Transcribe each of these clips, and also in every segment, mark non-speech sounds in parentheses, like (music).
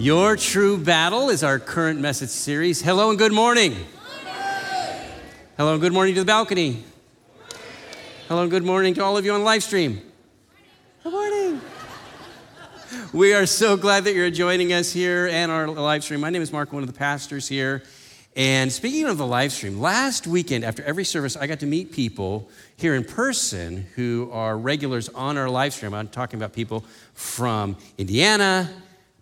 Your True Battle is our current message series. Hello and good morning. Hello and good morning to the balcony. Hello and good morning to all of you on live stream. Good morning. We are so glad that you're joining us here and our live stream. My name is Mark, one of the pastors here. And speaking of the live stream, last weekend after every service, I got to meet people here in person who are regulars on our live stream. I'm talking about people from Indiana,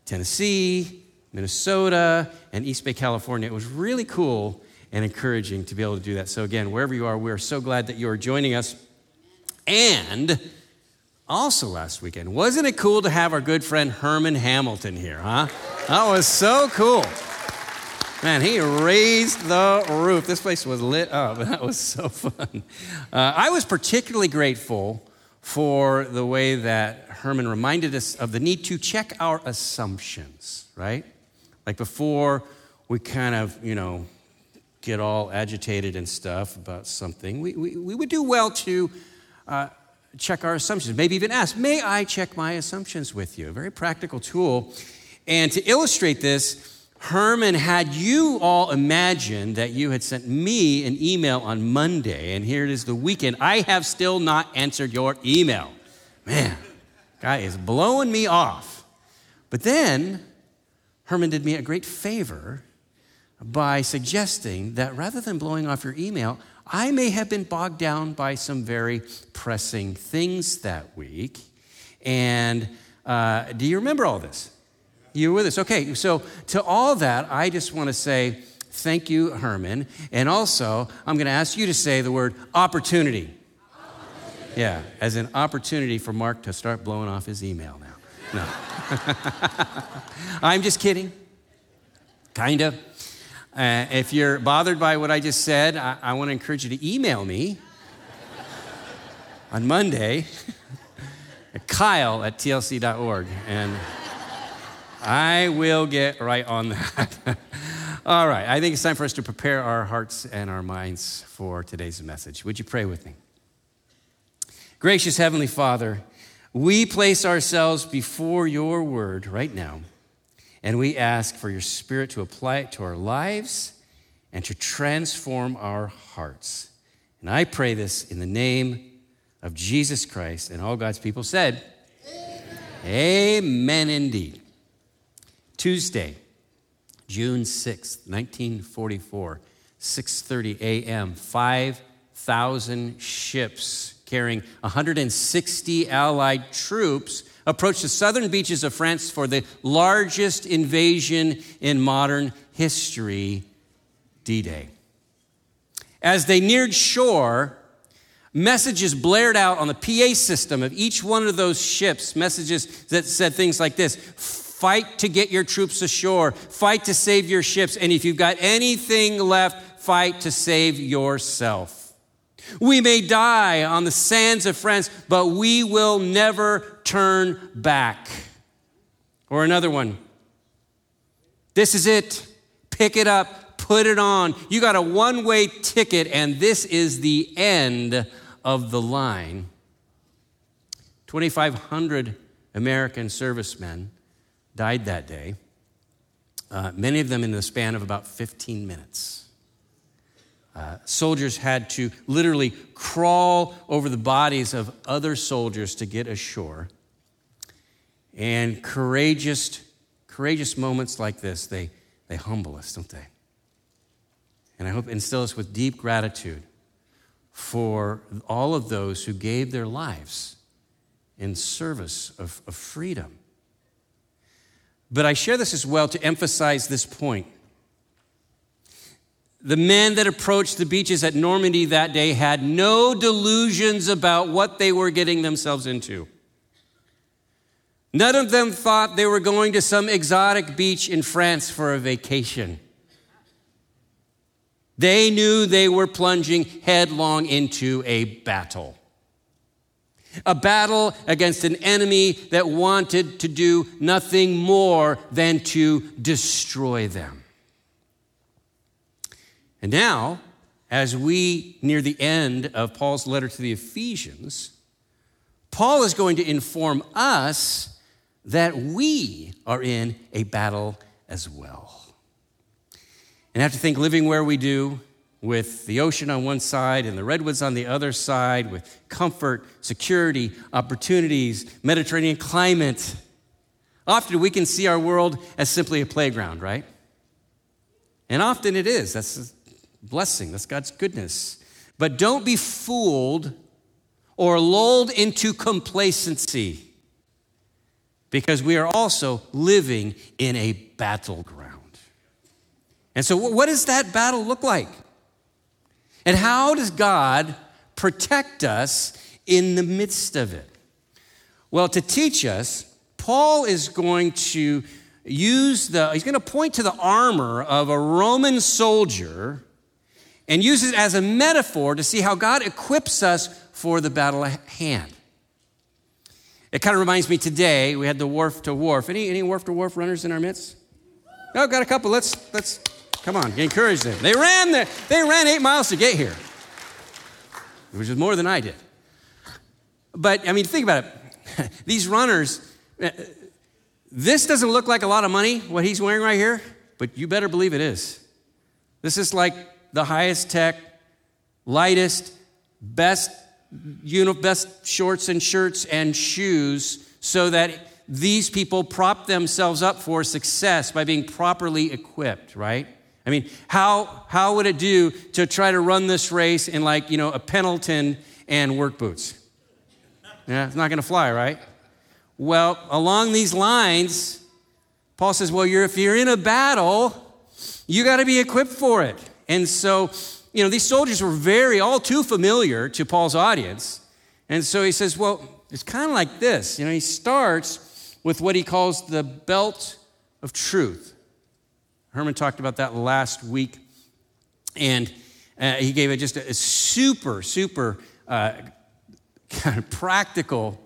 Tennessee, Minnesota, and East Bay, California. It was really cool and encouraging to be able to do that. So, again, wherever you are, we're so glad that you are joining us. And also last weekend, wasn't it cool to have our good friend Herman Hamilton here, huh? That was so cool. Man, he raised the roof. This place was lit up. (laughs) That was so fun. Uh, I was particularly grateful for the way that Herman reminded us of the need to check our assumptions, right? Like before we kind of, you know, get all agitated and stuff about something, we, we, we would do well to uh, check our assumptions. Maybe even ask, May I check my assumptions with you? A very practical tool. And to illustrate this, Herman had you all imagined that you had sent me an email on Monday, and here it is the weekend. I have still not answered your email. Man, guy is blowing me off. But then Herman did me a great favor by suggesting that rather than blowing off your email, I may have been bogged down by some very pressing things that week. And uh, do you remember all this? You with us? Okay, so to all that, I just want to say thank you, Herman. And also, I'm going to ask you to say the word opportunity. opportunity. Yeah, as an opportunity for Mark to start blowing off his email now. No. (laughs) I'm just kidding. Kind of. Uh, if you're bothered by what I just said, I, I want to encourage you to email me (laughs) on Monday (laughs) at kyle at tlc.org. And I will get right on that. (laughs) All right, I think it's time for us to prepare our hearts and our minds for today's message. Would you pray with me? Gracious Heavenly Father, we place ourselves before your word right now, and we ask for your Spirit to apply it to our lives and to transform our hearts. And I pray this in the name of Jesus Christ. And all God's people said, Amen, Amen indeed. Tuesday, June 6th, 1944, 6:30 a.m. 5,000 ships carrying 160 allied troops approached the southern beaches of France for the largest invasion in modern history, D-Day. As they neared shore, messages blared out on the PA system of each one of those ships, messages that said things like this Fight to get your troops ashore. Fight to save your ships. And if you've got anything left, fight to save yourself. We may die on the sands of France, but we will never turn back. Or another one. This is it. Pick it up, put it on. You got a one way ticket, and this is the end of the line. 2,500 American servicemen died that day, uh, many of them in the span of about 15 minutes. Uh, soldiers had to literally crawl over the bodies of other soldiers to get ashore. And courageous, courageous moments like this, they, they humble us, don't they? And I hope instill us with deep gratitude for all of those who gave their lives in service of, of freedom but I share this as well to emphasize this point. The men that approached the beaches at Normandy that day had no delusions about what they were getting themselves into. None of them thought they were going to some exotic beach in France for a vacation. They knew they were plunging headlong into a battle a battle against an enemy that wanted to do nothing more than to destroy them. And now, as we near the end of Paul's letter to the Ephesians, Paul is going to inform us that we are in a battle as well. And I have to think living where we do, with the ocean on one side and the redwoods on the other side, with comfort, security, opportunities, Mediterranean climate. Often we can see our world as simply a playground, right? And often it is. That's a blessing, that's God's goodness. But don't be fooled or lulled into complacency because we are also living in a battleground. And so, what does that battle look like? And how does God protect us in the midst of it? Well, to teach us, Paul is going to use the, he's going to point to the armor of a Roman soldier and use it as a metaphor to see how God equips us for the battle at hand. It kind of reminds me today, we had the wharf to wharf. Any, any wharf to wharf runners in our midst? Oh, got a couple. Let's, let's Come on, encourage them. They ran the, they ran eight miles to get here, which is more than I did. But I mean, think about it. (laughs) These runners, uh, this doesn't look like a lot of money, what he's wearing right here, but you better believe it is. This is like the highest tech, lightest, best, you know, best shorts and shirts and shoes so that these people prop themselves up for success by being properly equipped, right? I mean, how, how would it do to try to run this race in like, you know, a Pendleton and work boots? Yeah, it's not going to fly, right? Well, along these lines, Paul says, well, you're, if you're in a battle, you got to be equipped for it. And so, you know, these soldiers were very, all too familiar to Paul's audience. And so he says, well, it's kind of like this. You know, he starts with what he calls the belt of truth. Herman talked about that last week. And uh, he gave it just a, a super, super uh, kind of practical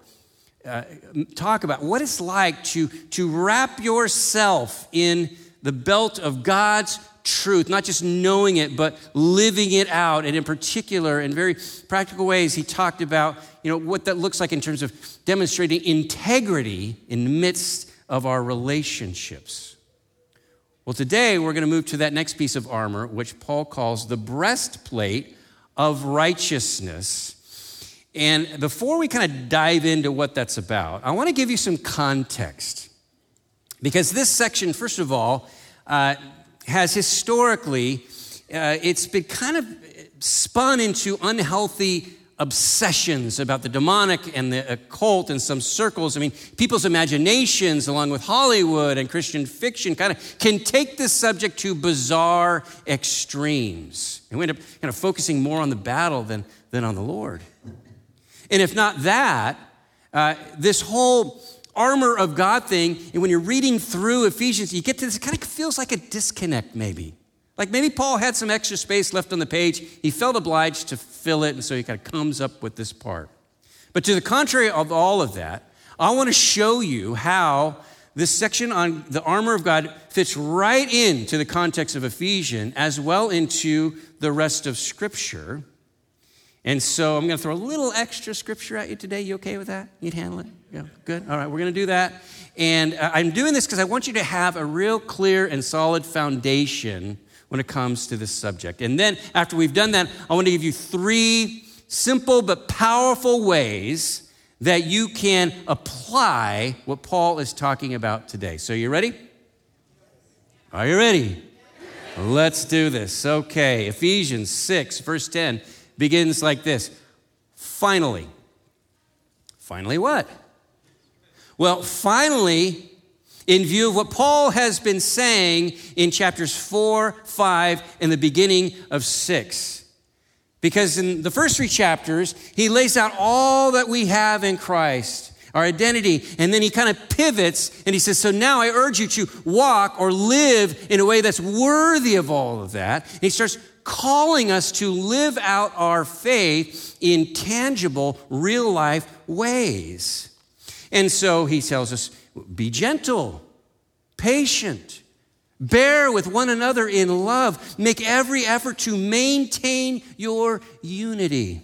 uh, talk about what it's like to, to wrap yourself in the belt of God's truth, not just knowing it, but living it out. And in particular, in very practical ways, he talked about you know, what that looks like in terms of demonstrating integrity in the midst of our relationships. Well, today we're going to move to that next piece of armor, which Paul calls the breastplate of righteousness. And before we kind of dive into what that's about, I want to give you some context. Because this section, first of all, uh, has historically, uh, it's been kind of spun into unhealthy obsessions about the demonic and the occult in some circles. I mean, people's imaginations, along with Hollywood and Christian fiction, kind of can take this subject to bizarre extremes. And we end up kind of focusing more on the battle than, than on the Lord. And if not that, uh, this whole armor of God thing, and when you're reading through Ephesians, you get to this, it kind of feels like a disconnect, maybe. Like maybe Paul had some extra space left on the page. He felt obliged to fill it, and so he kind of comes up with this part. But to the contrary of all of that, I want to show you how this section on the armor of God fits right into the context of Ephesians as well into the rest of Scripture. And so I'm going to throw a little extra scripture at you today. You okay with that? You'd handle it? Yeah, good. All right, we're going to do that. And uh, I'm doing this because I want you to have a real clear and solid foundation when it comes to this subject. And then, after we've done that, I want to give you three simple but powerful ways that you can apply what Paul is talking about today. So, you ready? Are you ready? Let's do this. Okay, Ephesians 6, verse 10 begins like this Finally. Finally, what? Well, finally, in view of what Paul has been saying in chapters 4, 5, and the beginning of 6. Because in the first three chapters, he lays out all that we have in Christ, our identity, and then he kind of pivots and he says, So now I urge you to walk or live in a way that's worthy of all of that. And he starts calling us to live out our faith in tangible, real life ways. And so he tells us, be gentle, patient, bear with one another in love, make every effort to maintain your unity.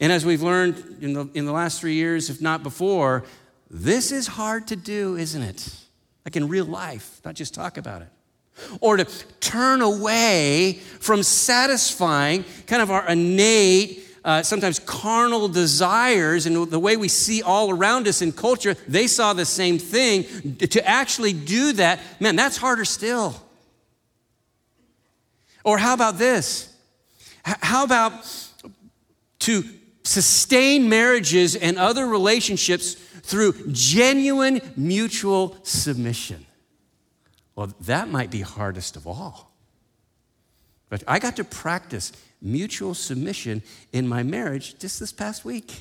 And as we've learned in the, in the last three years, if not before, this is hard to do, isn't it? Like in real life, not just talk about it. Or to turn away from satisfying kind of our innate, uh, sometimes carnal desires and the way we see all around us in culture, they saw the same thing. To actually do that, man, that's harder still. Or how about this? How about to sustain marriages and other relationships through genuine mutual submission? Well, that might be hardest of all. But I got to practice mutual submission in my marriage just this past week.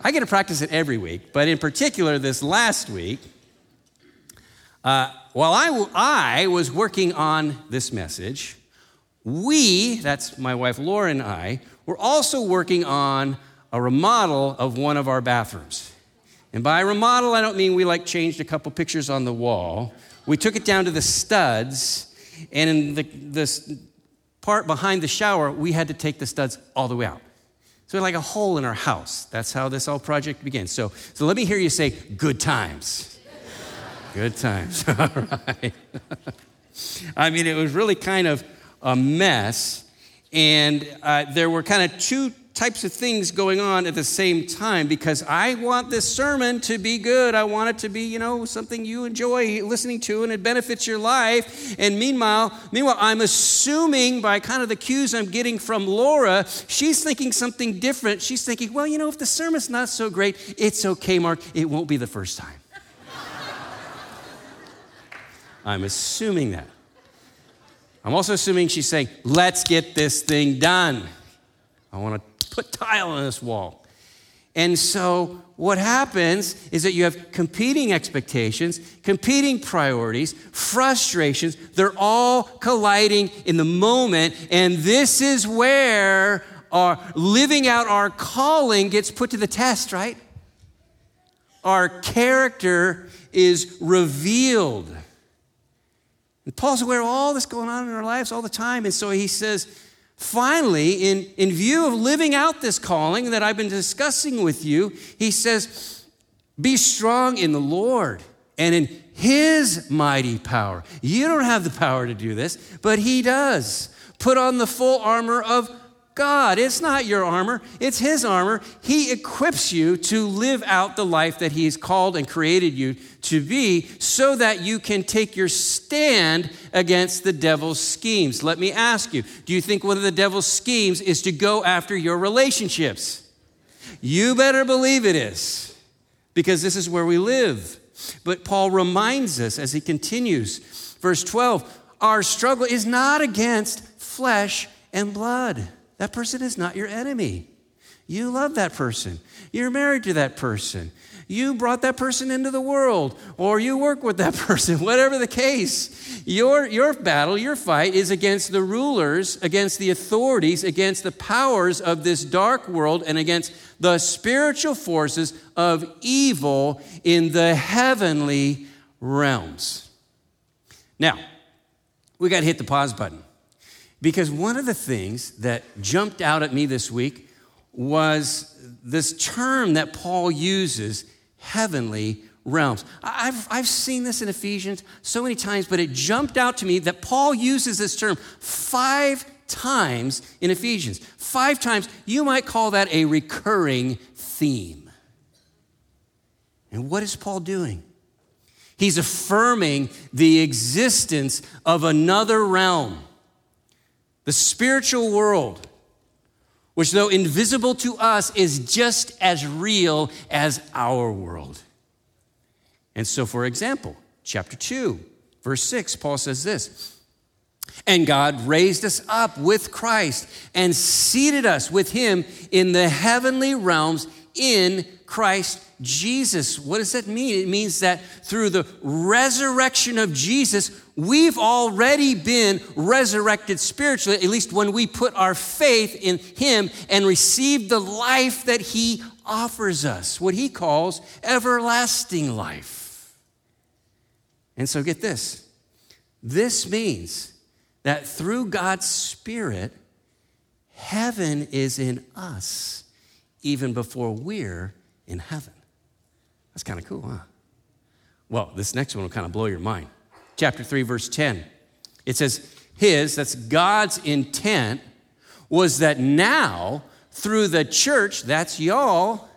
I get to practice it every week, but in particular, this last week, uh, while I, I was working on this message, we, that's my wife Laura and I, were also working on a remodel of one of our bathrooms. And by remodel, I don't mean we like changed a couple pictures on the wall. We took it down to the studs, and in the, this part behind the shower, we had to take the studs all the way out. So like a hole in our house. That's how this whole project begins. So, so let me hear you say, good times. good times. (laughs) all right. (laughs) I mean, it was really kind of a mess. And uh, there were kind of two types of things going on at the same time because I want this sermon to be good. I want it to be, you know, something you enjoy listening to and it benefits your life. And meanwhile, meanwhile, I'm assuming by kind of the cues I'm getting from Laura, she's thinking something different. She's thinking, well, you know, if the sermon's not so great, it's okay, Mark. It won't be the first time. (laughs) I'm assuming that. I'm also assuming she's saying, let's get this thing done. I want to put tile on this wall. And so, what happens is that you have competing expectations, competing priorities, frustrations. They're all colliding in the moment. And this is where our living out our calling gets put to the test, right? Our character is revealed. And Paul's aware of all this going on in our lives all the time. And so he says, Finally, in, in view of living out this calling that I've been discussing with you, he says, Be strong in the Lord and in his mighty power. You don't have the power to do this, but he does. Put on the full armor of God. It's not your armor, it's His armor. He equips you to live out the life that He's called and created you to be so that you can take your stand against the devil's schemes. Let me ask you do you think one of the devil's schemes is to go after your relationships? You better believe it is, because this is where we live. But Paul reminds us as he continues, verse 12 our struggle is not against flesh and blood that person is not your enemy. You love that person. You're married to that person. You brought that person into the world, or you work with that (laughs) person, whatever the case. Your, your battle, your fight is against the rulers, against the authorities, against the powers of this dark world, and against the spiritual forces of evil in the heavenly realms. Now, we got to hit the pause button. Because one of the things that jumped out at me this week was this term that Paul uses heavenly realms. I've, I've seen this in Ephesians so many times, but it jumped out to me that Paul uses this term five times in Ephesians. Five times. You might call that a recurring theme. And what is Paul doing? He's affirming the existence of another realm the spiritual world, which, though invisible to us, is just as real as our world. And so, for example, chapter 2, verse 6, Paul says this. And God raised us up with Christ and seated us with him in the heavenly realms in Christ Jesus. What does that mean? It means that through the resurrection of Jesus, we've already been resurrected spiritually, at least when we put our faith in Him and receive the life that He offers us, what He calls everlasting life. And so get this this means that through God's Spirit, heaven is in us even before we're in heaven. That's kind of cool, huh? Well, this next one will kind of blow your mind. Chapter 3, verse 10. It says, His, that's God's intent, was that now, through the church, that's y'all,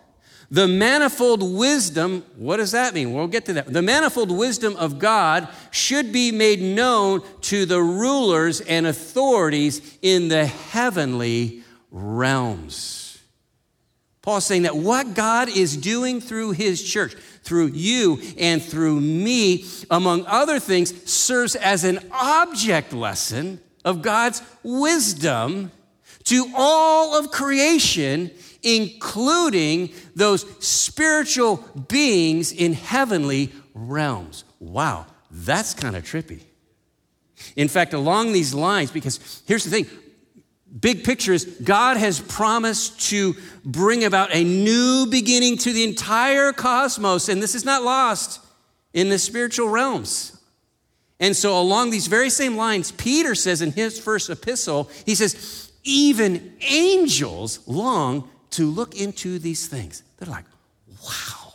the manifold wisdom, what does that mean? We'll get to that. The manifold wisdom of God should be made known to the rulers and authorities in the heavenly realms. Paul's saying that what God is doing through his church, through you and through me, among other things, serves as an object lesson of God's wisdom to all of creation including those spiritual beings in heavenly realms. Wow, that's kind of trippy. In fact, along these lines, because here's the thing big picture is God has promised to bring about a new beginning to the entire cosmos, and this is not lost in the spiritual realms. And so, along these very same lines, Peter says in his first epistle, he says, even angels long to look into these things. They're like, wow,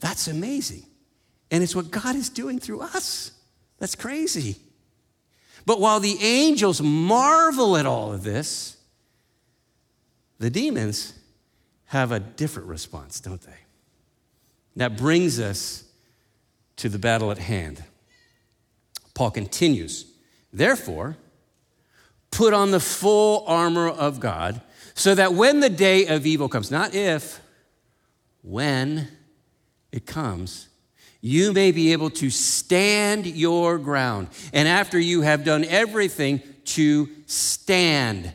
that's amazing. And it's what God is doing through us. That's crazy. But while the angels marvel at all of this, the demons have a different response, don't they? That brings us to the battle at hand. Paul continues, therefore, put on the full armor of God so that when the day of evil comes, not if, when it comes, you may be able to stand your ground. And after you have done everything, to stand.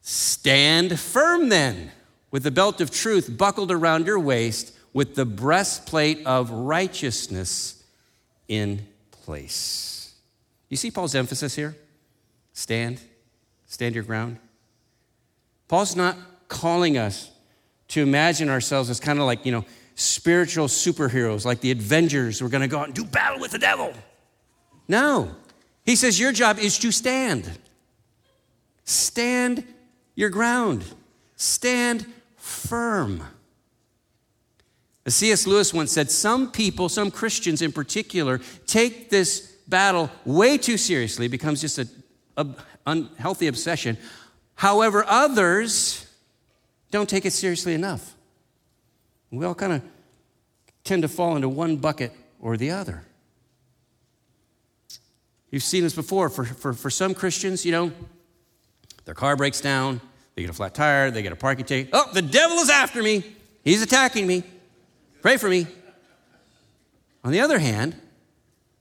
Stand firm then, with the belt of truth buckled around your waist, with the breastplate of righteousness in place. You see Paul's emphasis here? Stand, stand your ground. Paul's not calling us to imagine ourselves as kind of like, you know, spiritual superheroes, like the Avengers. We're going to go out and do battle with the devil. No. He says your job is to stand. Stand your ground. Stand firm. C.S. Lewis once said, some people, some Christians in particular, take this battle way too seriously, it becomes just an unhealthy obsession. However, others don't take it seriously enough. We all kind of tend to fall into one bucket or the other. You've seen this before. For, for, for some Christians, you know, their car breaks down, they get a flat tire, they get a parking ticket. Oh, the devil is after me. He's attacking me. Pray for me. On the other hand,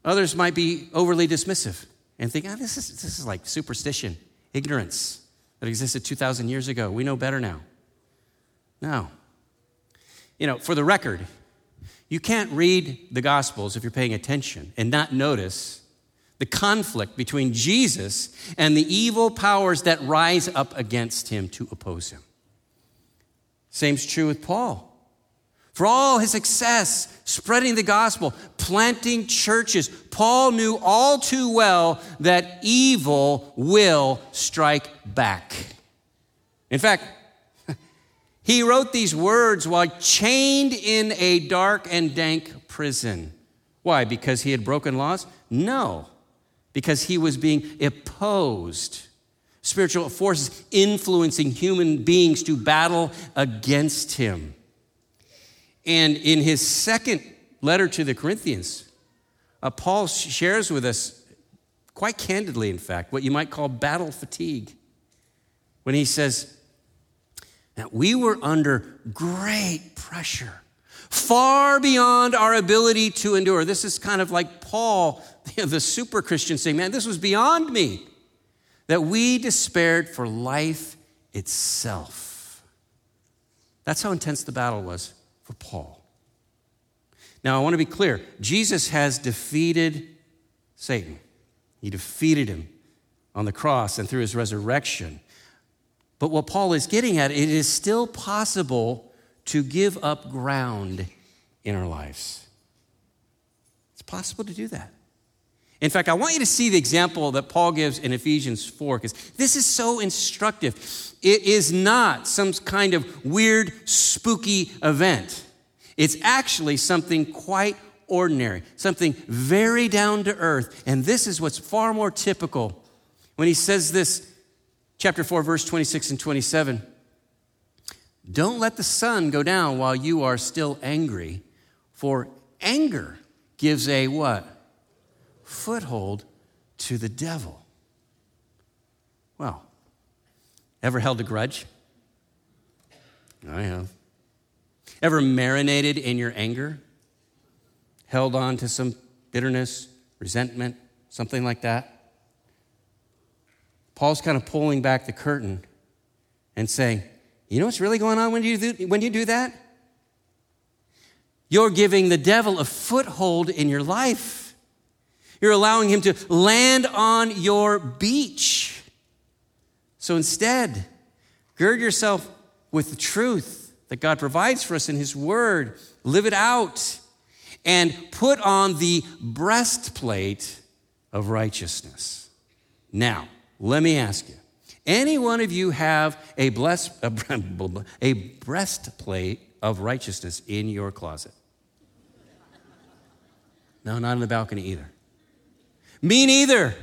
others might be overly dismissive and think, oh, this, is, this is like superstition, ignorance that existed 2,000 years ago. We know better now. No. You know, for the record, you can't read the Gospels if you're paying attention and not notice the conflict between Jesus and the evil powers that rise up against him to oppose him. Same's true with Paul. For all his success spreading the gospel, planting churches, Paul knew all too well that evil will strike back. In fact, he wrote these words while chained in a dark and dank prison. Why? Because he had broken laws? No, because he was being opposed. Spiritual forces influencing human beings to battle against him. And in his second letter to the Corinthians, uh, Paul shares with us, quite candidly, in fact, what you might call battle fatigue. When he says, that we were under great pressure, far beyond our ability to endure. This is kind of like Paul, (laughs) the super Christian, saying, Man, this was beyond me. That we despaired for life itself. That's how intense the battle was for Paul. Now, I want to be clear Jesus has defeated Satan, he defeated him on the cross and through his resurrection. But what Paul is getting at, it is still possible to give up ground in our lives. It's possible to do that. In fact, I want you to see the example that Paul gives in Ephesians 4, because this is so instructive. It is not some kind of weird, spooky event. It's actually something quite ordinary, something very down to earth. And this is what's far more typical when he says this, chapter 4, verse 26 and 27. Don't let the sun go down while you are still angry, for anger gives a what? Foothold to the devil. Well, ever held a grudge? I have. Ever marinated in your anger? Held on to some bitterness, resentment, something like that? Paul's kind of pulling back the curtain and saying, You know what's really going on when you do, when you do that? You're giving the devil a foothold in your life. You're allowing him to land on your beach. So instead, gird yourself with the truth that God provides for us in His Word, live it out, and put on the breastplate of righteousness. Now, let me ask you any one of you have a, bless, a, (laughs) a breastplate of righteousness in your closet? No, not in the balcony either. Me neither.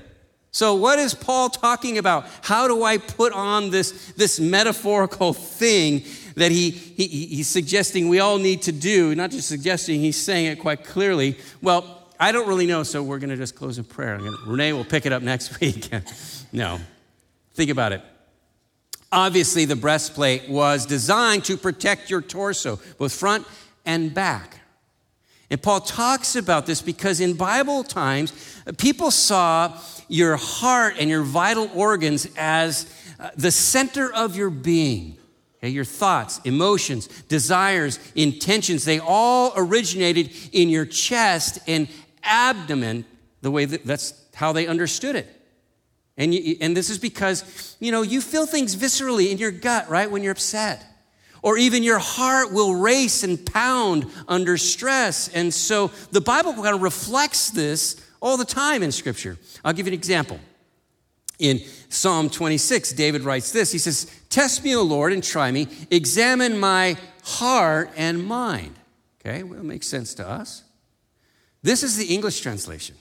So, what is Paul talking about? How do I put on this, this metaphorical thing that he, he, he's suggesting we all need to do? Not just suggesting, he's saying it quite clearly. Well, I don't really know, so we're going to just close in prayer. Gonna, Renee will pick it up next (laughs) week. no. Think about it. Obviously, the breastplate was designed to protect your torso, both front and back. And Paul talks about this because in Bible times, people saw your heart and your vital organs as uh, the center of your being. Okay, your thoughts, emotions, desires, intentions, they all originated in your chest and abdomen, the way that that's how they understood it. And, you, and this is because, you know, you feel things viscerally in your gut, right, when you're upset. Or even your heart will race and pound under stress. And so the Bible kind of reflects this all the time in Scripture. I'll give you an example. In Psalm 26, David writes this He says, Test me, O Lord, and try me. Examine my heart and mind. Okay, well, it makes sense to us. This is the English translation.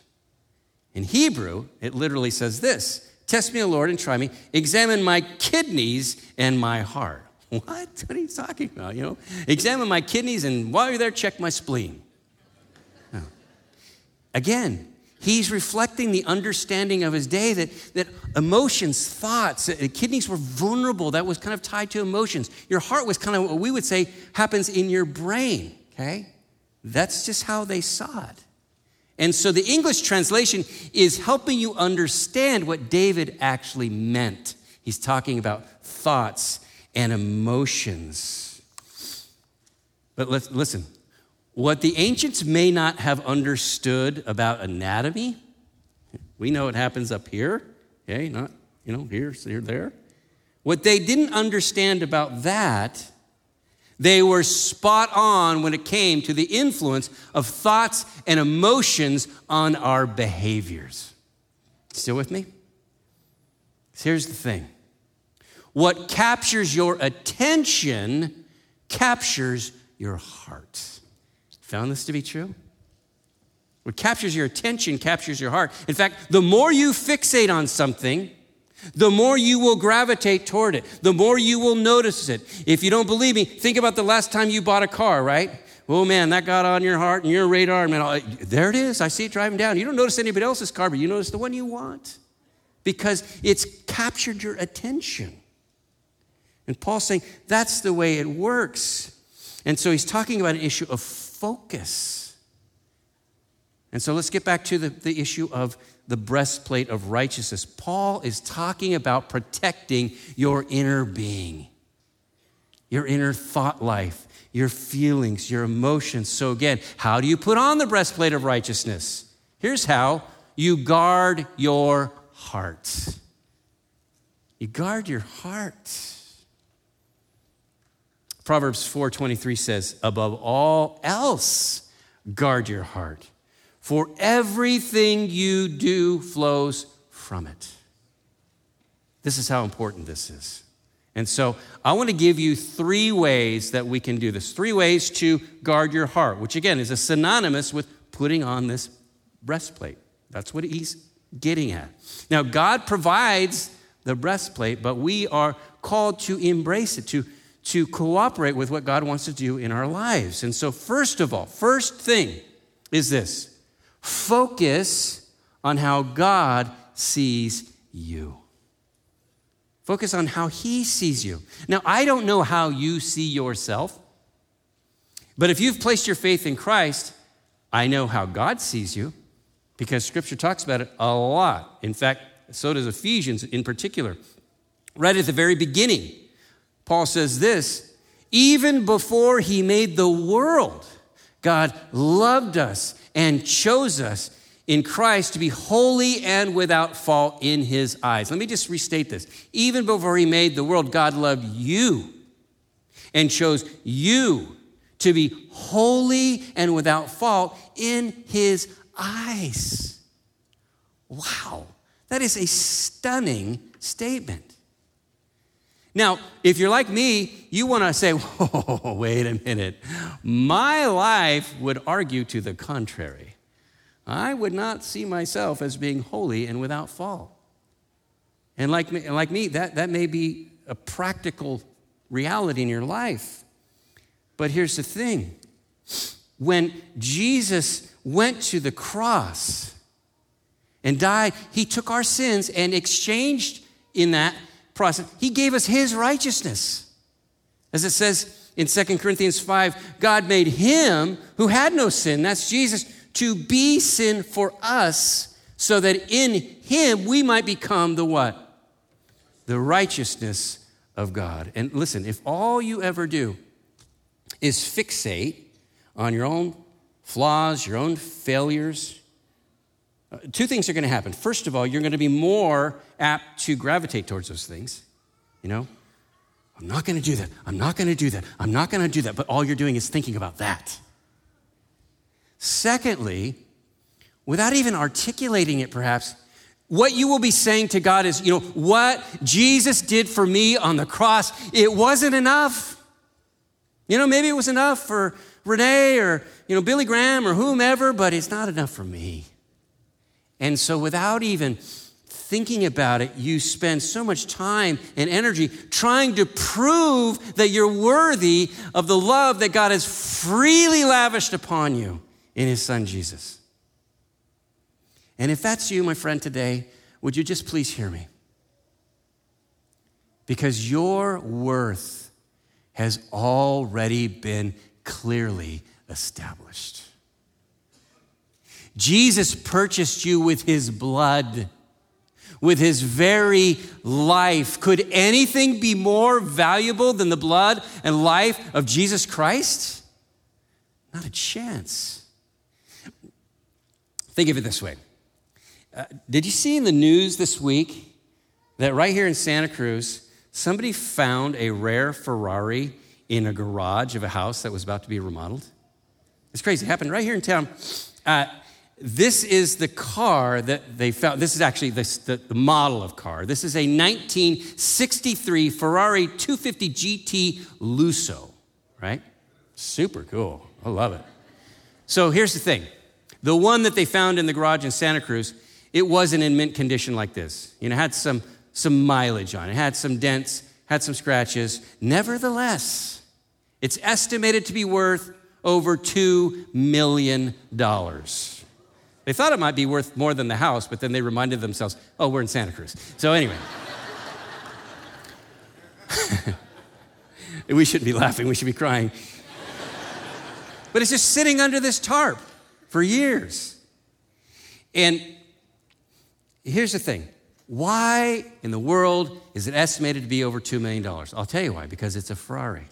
In Hebrew, it literally says this Test me, O Lord, and try me. Examine my kidneys and my heart. (laughs) What? What are you talking about? You know, examine my kidneys, and while you're there, check my spleen. Oh. Again, He's reflecting the understanding of his day that, that emotions, thoughts, the kidneys were vulnerable. That was kind of tied to emotions. Your heart was kind of what we would say happens in your brain, okay? That's just how they saw it. And so the English translation is helping you understand what David actually meant. He's talking about thoughts and emotions. But let's listen, what the ancients may not have understood about anatomy, we know it happens up here, okay, not, you know, here, here, there. What they didn't understand about that, they were spot on when it came to the influence of thoughts and emotions on our behaviors. Still with me? Here's the thing what captures your attention captures your heart. Found this to be true? What captures your attention captures your heart. In fact, the more you fixate on something, the more you will gravitate toward it, the more you will notice it. If you don't believe me, think about the last time you bought a car, right? Oh man, that got on your heart and your radar. Man, there it is. I see it driving down. You don't notice anybody else's car, but you notice the one you want because it's captured your attention. And Paul's saying that's the way it works. And so he's talking about an issue of focus. And so let's get back to the, the issue of the breastplate of righteousness. Paul is talking about protecting your inner being, your inner thought life, your feelings, your emotions. So, again, how do you put on the breastplate of righteousness? Here's how you guard your heart. You guard your heart. Proverbs 4:23 says, "Above all else, guard your heart, for everything you do flows from it." This is how important this is. And so I want to give you three ways that we can do this. Three ways to guard your heart, which again is synonymous with putting on this breastplate. That's what he's getting at. Now, God provides the breastplate, but we are called to embrace it, to, to cooperate with what God wants to do in our lives. And so, first of all, first thing is this focus on how God sees you. Focus on how He sees you. Now, I don't know how you see yourself, but if you've placed your faith in Christ, I know how God sees you because Scripture talks about it a lot. In fact, so does Ephesians in particular. Right at the very beginning, Paul says this even before He made the world, God loved us and chose us in Christ to be holy and without fault in his eyes. Let me just restate this. Even before he made the world, God loved you and chose you to be holy and without fault in his eyes. Wow, that is a stunning statement. Now, if you're like me, you want to say, (laughs) whoa, wait a minute. My life would argue to the contrary. I would not see myself as being holy and without fault. And like me, like me that, that may be a practical reality in your life. But here's the thing when Jesus went to the cross and died, he took our sins and exchanged in that process, he gave us his righteousness. As it says in 2 Corinthians 5, God made him who had no sin, that's Jesus, to be sin for us so that in him we might become the what? The righteousness of God. And listen, if all you ever do is fixate on your own flaws, your own failures, two things are going to happen. First of all, you're going to be more apt to gravitate towards those things. You know, I'm not going to do that. I'm not going to do that. I'm not going to do that. But all you're doing is thinking about that. Secondly, without even articulating it perhaps, what you will be saying to God is, you know, what Jesus did for me on the cross, it wasn't enough. You know, maybe it was enough for Renee or, you know, Billy Graham or whomever, but it's not enough for me. And so without even thinking about it, you spend so much time and energy trying to prove that you're worthy of the love that God has freely lavished upon you in his son Jesus. And if that's you, my friend, today, would you just please hear me? Because your worth has already been clearly established. Jesus purchased you with his blood, with his very life. Could anything be more valuable than the blood and life of Jesus Christ? Not a chance. Think of it this way uh, Did you see in the news this week that right here in Santa Cruz, somebody found a rare Ferrari in a garage of a house that was about to be remodeled? It's crazy. It happened right here in town. Uh, this is the car that they found. This is actually the, the, model of car. This is a 1963 Ferrari 250 GT Lusso, right? Super cool. I love it. So here's the thing the one that they found in the garage in Santa Cruz, it wasn't in mint condition like this. You know, had some, some mileage on it, had some dents, had some scratches. Nevertheless, it's estimated to be worth over $2 million. They thought it might be worth more than the house, but then they reminded themselves, oh, we're in Santa Cruz. So, anyway. (laughs) we shouldn't be laughing, we should be crying. But it's just sitting under this tarp for years. And here's the thing why in the world is it estimated to be over $2 million? I'll tell you why because it's a Ferrari.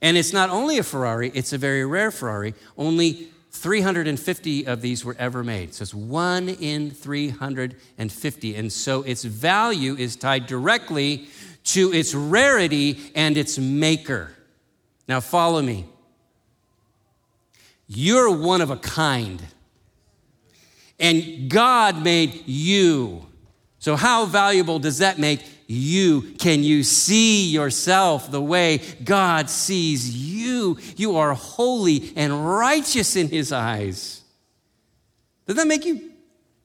And it's not only a Ferrari, it's a very rare Ferrari. Only 350 of these were ever made. So it's one in 350. And so its value is tied directly to its rarity and its maker. Now, follow me. You're one of a kind. And God made you. So, how valuable does that make you? Can you see yourself the way God sees you? You are holy and righteous in His eyes. Does that make you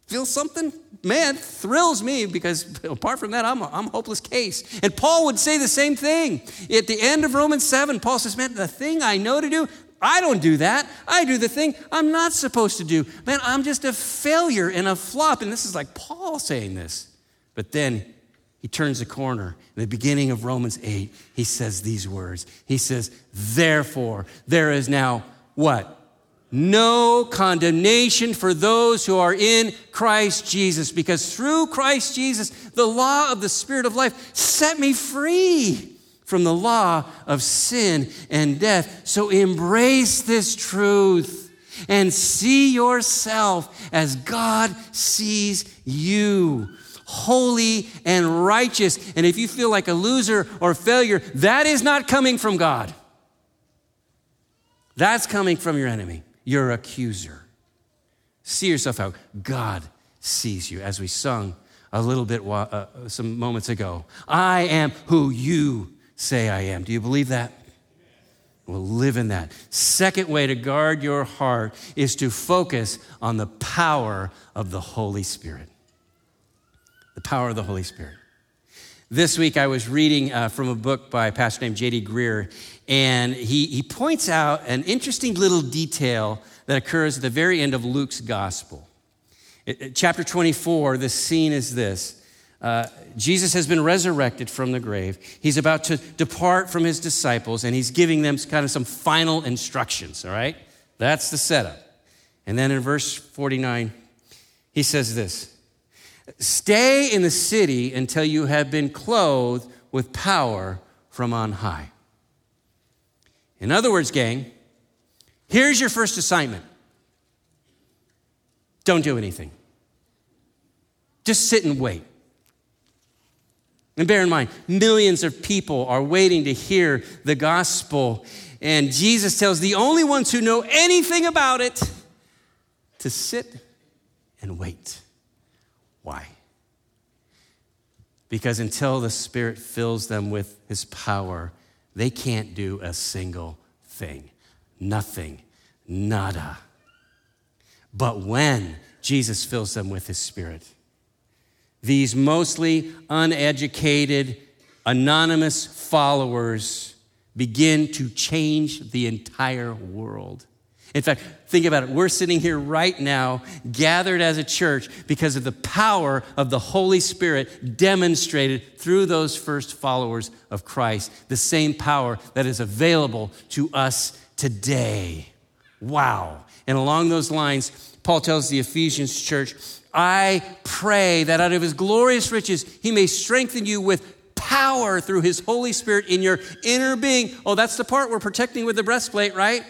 feel something? Man, thrills me because apart from that, I'm a, I'm a hopeless case. And Paul would say the same thing. At the end of Romans 7, Paul says, Man, the thing I know to do, I don't do that. I do the thing I'm not supposed to do. Man, I'm just a failure and a flop. And this is like Paul saying this. But then he turns the corner. In the beginning of Romans 8, he says these words. He says, Therefore, there is now what? No condemnation for those who are in Christ Jesus, because through Christ Jesus, the law of the Spirit of life set me free from the law of sin and death. So embrace this truth and see yourself as God sees you holy and righteous. And if you feel like a loser or failure, that is not coming from God. That's coming from your enemy, your accuser. See yourself out. God sees you, as we sung a little bit uh, some moments ago. I am who you say I am. Do you believe that? Well, live in that. Second way to guard your heart is to focus on the power of the Holy Spirit the power of the Holy Spirit. This week I was reading uh, from a book by a pastor named J.D. Greear, and he, he points out an interesting little detail that occurs at the very end of Luke's gospel. It, it, chapter 24, the scene is this. Uh, Jesus has been resurrected from the grave. He's about to depart from his disciples, and he's giving them kind of some final instructions, all right? That's the setup. And then in verse 49, he says this Stay in the city until you have been clothed with power from on high. In other words, gang, here's your first assignment don't do anything, just sit and wait. And bear in mind, millions of people are waiting to hear the gospel. And Jesus tells the only ones who know anything about it to sit and wait. Why? Because until the Spirit fills them with His power, they can't do a single thing. Nothing. Nada. But when Jesus fills them with His Spirit, these mostly uneducated, anonymous followers begin to change the entire world. In fact, think about it. We're sitting here right now, gathered as a church, because of the power of the Holy Spirit demonstrated through those first followers of Christ, the same power that is available to us today. Wow. And along those lines, Paul tells the Ephesians church, I pray that out of his glorious riches, he may strengthen you with power through his Holy Spirit in your inner being. Oh, that's the part we're protecting with the breastplate, right?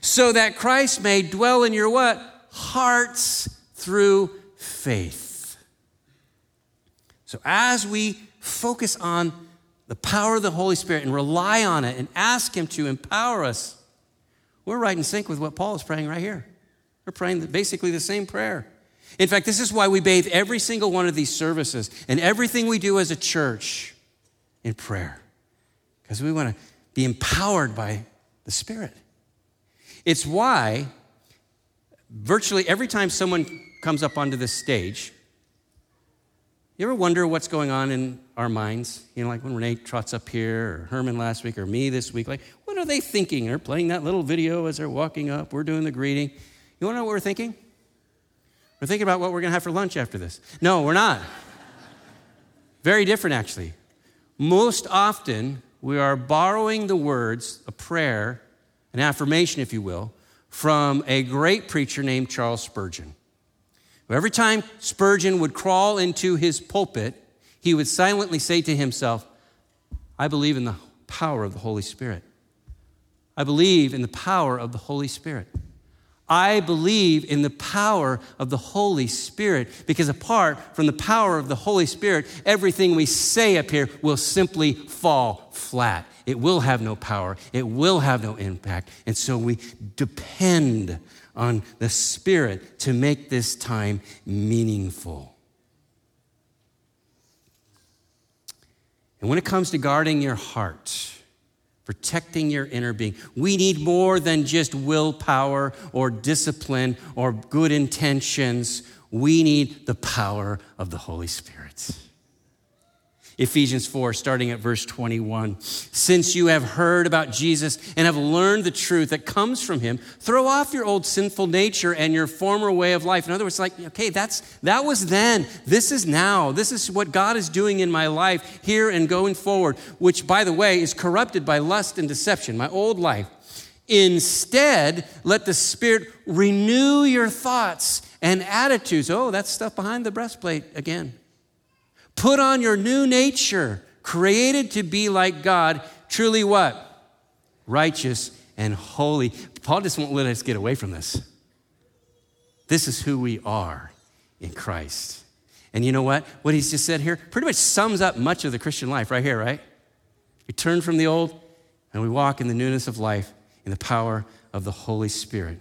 So that Christ may dwell in your what? Hearts through faith. So as we focus on the power of the Holy Spirit and rely on it and ask Him to empower us, we're right in sync with what Paul is praying right here. We're praying basically the same prayer. In fact, this is why we bathe every single one of these services and everything we do as a church in prayer, because we want to be empowered by the Spirit. It's why virtually every time someone comes up onto this stage, you ever wonder what's going on in our minds? You know, like when Renee trots up here, or Herman last week, or me this week, like, what are they thinking? They're playing that little video as they're walking up. We're doing the greeting. You want to know what we're thinking? We're thinking about what we're to have for lunch after this. No, we're not. (laughs) Very different, actually. Most often, we are borrowing the words, a prayer, an affirmation, if you will, from a great preacher named Charles Spurgeon. Every time Spurgeon would crawl into his pulpit, he would silently say to himself, I believe in the power of the Holy Spirit. I believe in the power of the Holy Spirit. I believe in the power of the Holy Spirit because apart from the power of the Holy Spirit, everything we say up here will simply fall flat. It will have no power, it will have no impact. And so we depend on the Spirit to make this time meaningful. And when it comes to guarding your heart, protecting your inner being, we need more than just willpower or discipline or good intentions. We need the power of the Holy Spirit. Ephesians 4, starting at verse 21. Since you have heard about Jesus and have learned the truth that comes from him, throw off your old sinful nature and your former way of life. In other words, like, okay, that's that was then. This is now. This is what God is doing in my life here and going forward, which by the way is corrupted by lust and deception, my old life. Instead, let the Spirit renew your thoughts and attitudes. Oh, that's stuff behind the breastplate again. Put on your new nature, created to be like God, truly what? Righteous and holy. Paul just won't let us get away from this. This is who we are in Christ. And you know what? What he's just said here pretty much sums up much of the Christian life right here, right? We turn from the old and we walk in the newness of life in the power of the Holy Spirit.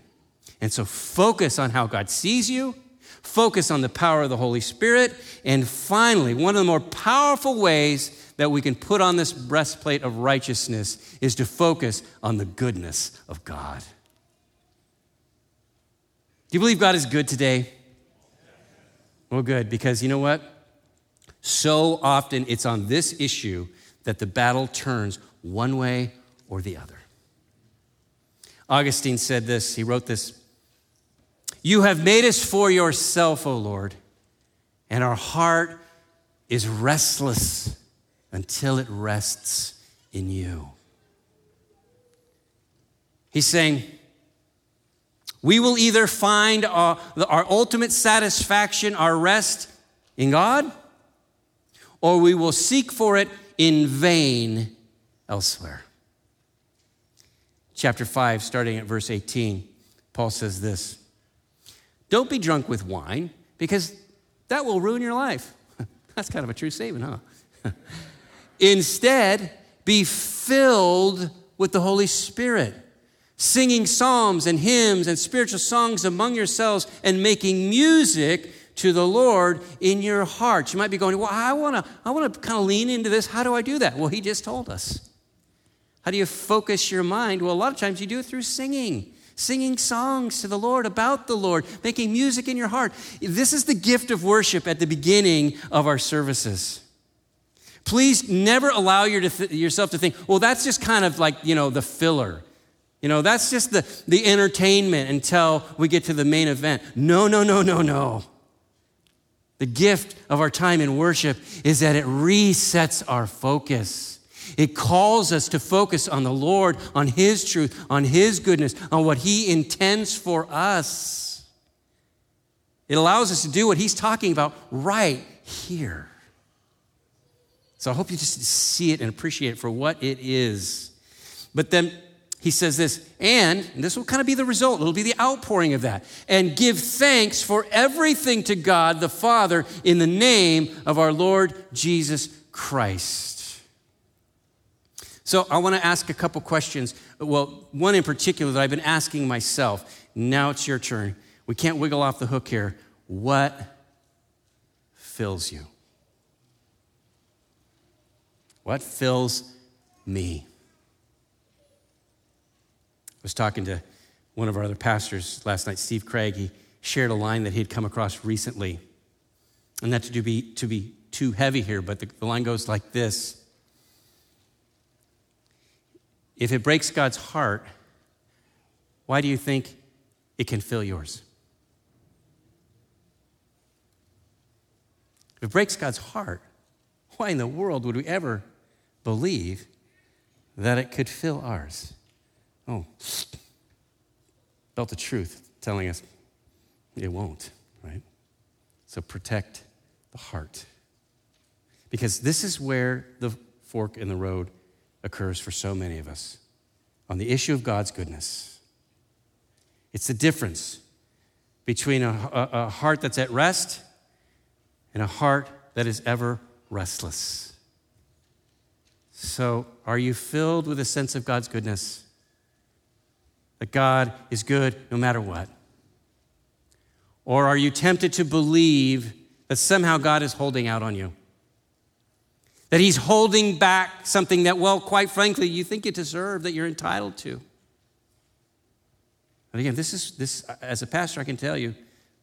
And so focus on how God sees you focus on the power of the Holy Spirit. And finally, one of the more powerful ways that we can put on this breastplate of righteousness is to focus on the goodness of God. Do you believe God is good today? Well, good, because you know what? So often it's on this issue that the battle turns one way or the other. Augustine said this, he wrote this you have made us for yourself, O Lord, and our heart is restless until it rests in you. He's saying, we will either find our, our, ultimate satisfaction, our rest in God, or we will seek for it in vain elsewhere. Chapter 5, starting at verse 18, Paul says this don't be drunk with wine because that will ruin your life. (laughs) That's kind of a true statement, huh? (laughs) Instead, be filled with the Holy Spirit, singing psalms and hymns and spiritual songs among yourselves and making music to the Lord in your hearts. You might be going, Well, I want to I want to kind of lean into this. How do I do that? Well, he just told us. How do you focus your mind? Well, a lot of times you do it through singing singing songs to the Lord about the Lord, making music in your heart. This is the gift of worship at the beginning of our services. Please never allow your yourself to think, well, that's just kind of like, you know, the filler. You know, that's just the, the entertainment until we get to the main event. No, no, no, no, no. The gift of our time in worship is that it resets our focus. It calls us to focus on the Lord, on His truth, on His goodness, on what He intends for us. It allows us to do what He's talking about right here. So I hope you just see it and appreciate it for what it is. But then he says this, and, and this will kind of be the result, it'll be the outpouring of that. And give thanks for everything to God the Father in the name of our Lord Jesus Christ. So I want to ask a couple questions. Well, one in particular that I've been asking myself. Now it's your turn. We can't wiggle off the hook here. What fills you? What fills me? I was talking to one of our other pastors last night, Steve Craig. He shared a line that he'd come across recently. And not to be, to be too heavy here, but the, the line goes like this if it breaks God's heart, why do you think it can fill yours? If it breaks God's heart, why in the world would we ever believe that it could fill ours? Oh, felt the truth telling us it won't, right? So protect the heart. Because this is where the fork in the road occurs for so many of us on the issue of God's goodness. It's the difference between a, a, a, heart that's at rest and a heart that is ever restless. So, are you filled with a sense of God's goodness? That God is good no matter what? Or are you tempted to believe that somehow God is holding out on you? That he's holding back something that, well, quite frankly, you think you deserve, that you're entitled to. But again, this is this as a pastor, I can tell you,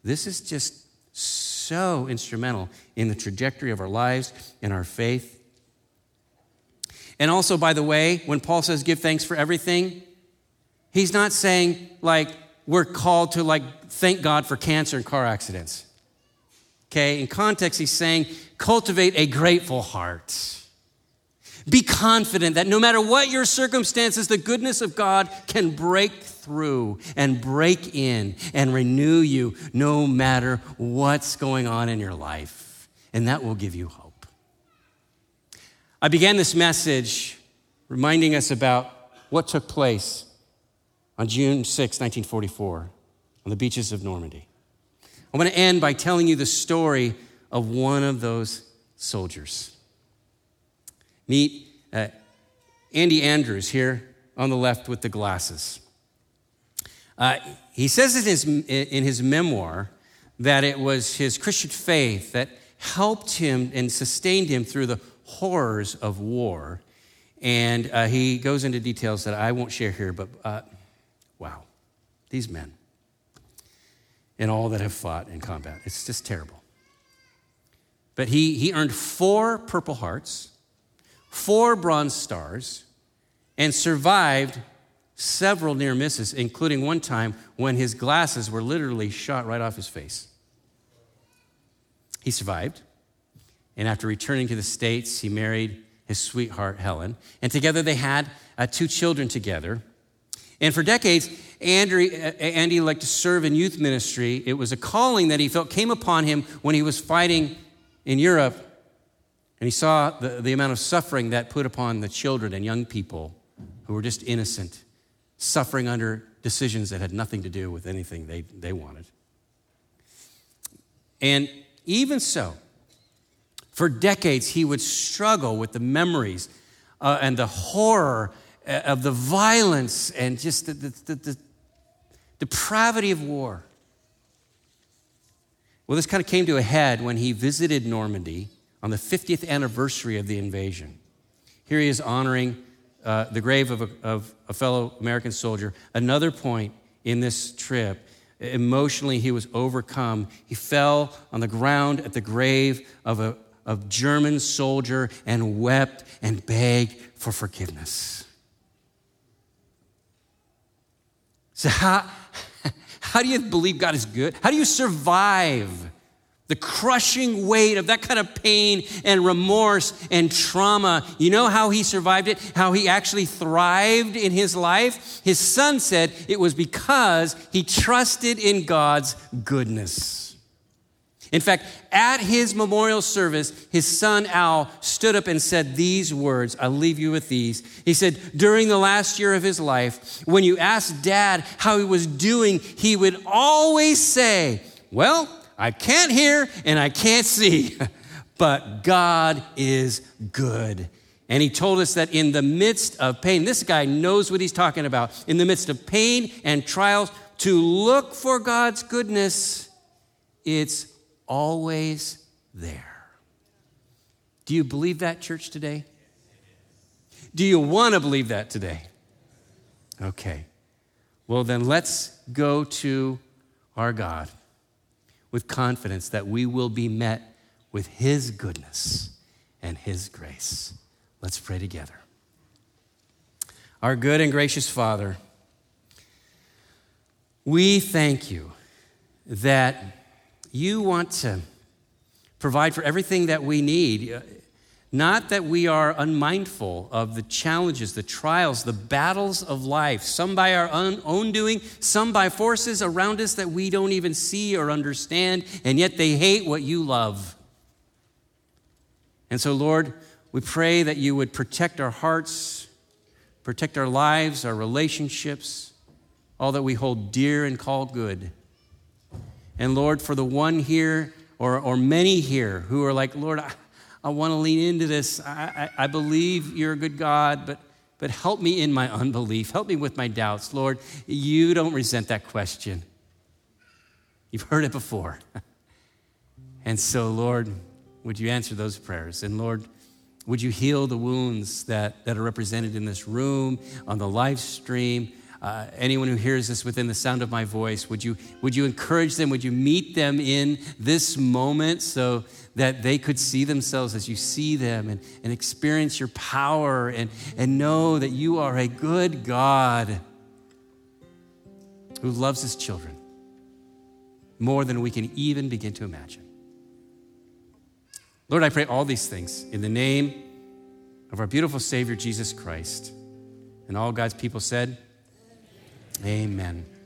this is just so instrumental in the trajectory of our lives and our faith. And also, by the way, when Paul says give thanks for everything, he's not saying like we're called to like thank God for cancer and car accidents. Okay, in context, he's saying cultivate a grateful heart. Be confident that no matter what your circumstances, the goodness of God can break through and break in and renew you no matter what's going on in your life. And that will give you hope. I began this message reminding us about what took place on June 6, 1944, on the beaches of Normandy. I want to end by telling you the story of one of those soldiers. Meet uh, Andy Andrews here on the left with the glasses. Uh, he says in his, in his memoir that it was his Christian faith that helped him and sustained him through the horrors of war. And uh, he goes into details that I won't share here, but uh, wow, these men and all that have fought in combat. It's just terrible. But he, he earned four Purple Hearts four Bronze Stars, and survived several near misses, including one time when his glasses were literally shot right off his face. He survived, and after returning to the States, he married his sweetheart, Helen, and together they had uh, two children together. And for decades, Andy, uh, Andy liked to serve in youth ministry. It was a calling that he felt came upon him when he was fighting in Europe and he saw the, the amount of suffering that put upon the children and young people who were just innocent, suffering under decisions that had nothing to do with anything they, they wanted. And even so, for decades, he would struggle with the memories uh, and the horror of the violence and just the, the, the, the depravity of war. Well, this kind of came to a head when he visited Normandy on the 50th anniversary of the invasion. Here he is honoring uh, the grave of a, of a fellow American soldier. Another point in this trip, emotionally, he was overcome. He fell on the ground at the grave of a of German soldier and wept and begged for forgiveness. So, how, how do you believe God is good? How do you survive the crushing weight of that kind of pain and remorse and trauma. You know how he survived it? How he actually thrived in his life? His son said it was because he trusted in God's goodness. In fact, at his memorial service, his son Al stood up and said these words. I'll leave you with these. He said, During the last year of his life, when you asked dad how he was doing, he would always say, Well, I can't hear and I can't see, (laughs) but God is good. And he told us that in the midst of pain, this guy knows what he's talking about. In the midst of pain and trials, to look for God's goodness, it's always there. Do you believe that, church, today? Do you want to believe that today? Okay. Well, then let's go to our God with confidence that we will be met with His goodness and His grace. Let's pray together. Our good and gracious Father, we thank you that you want to provide for everything that we need. Not that we are unmindful of the challenges, the trials, the battles of life, some by our own doing, some by forces around us that we don't even see or understand, and yet they hate what you love. And so, Lord, we pray that you would protect our hearts, protect our lives, our relationships, all that we hold dear and call good. And Lord, for the one here or, or many here who are like, Lord, I, I want to lean into this. I, I, I, believe you're a good God, but, but help me in my unbelief. Help me with my doubts. Lord, you don't resent that question. You've heard it before. (laughs) and so, Lord, would you answer those prayers? And Lord, Would you heal the wounds that, that are represented in this room, on the live stream? Uh, anyone who hears this within the sound of my voice, would you, would you encourage them? Would you meet them in this moment so that they could see themselves as you see them and, and experience your power and, and know that you are a good God who loves his children more than we can even begin to imagine? Lord, I pray all these things in the name of our beautiful Savior, Jesus Christ. And all God's people said, Amen.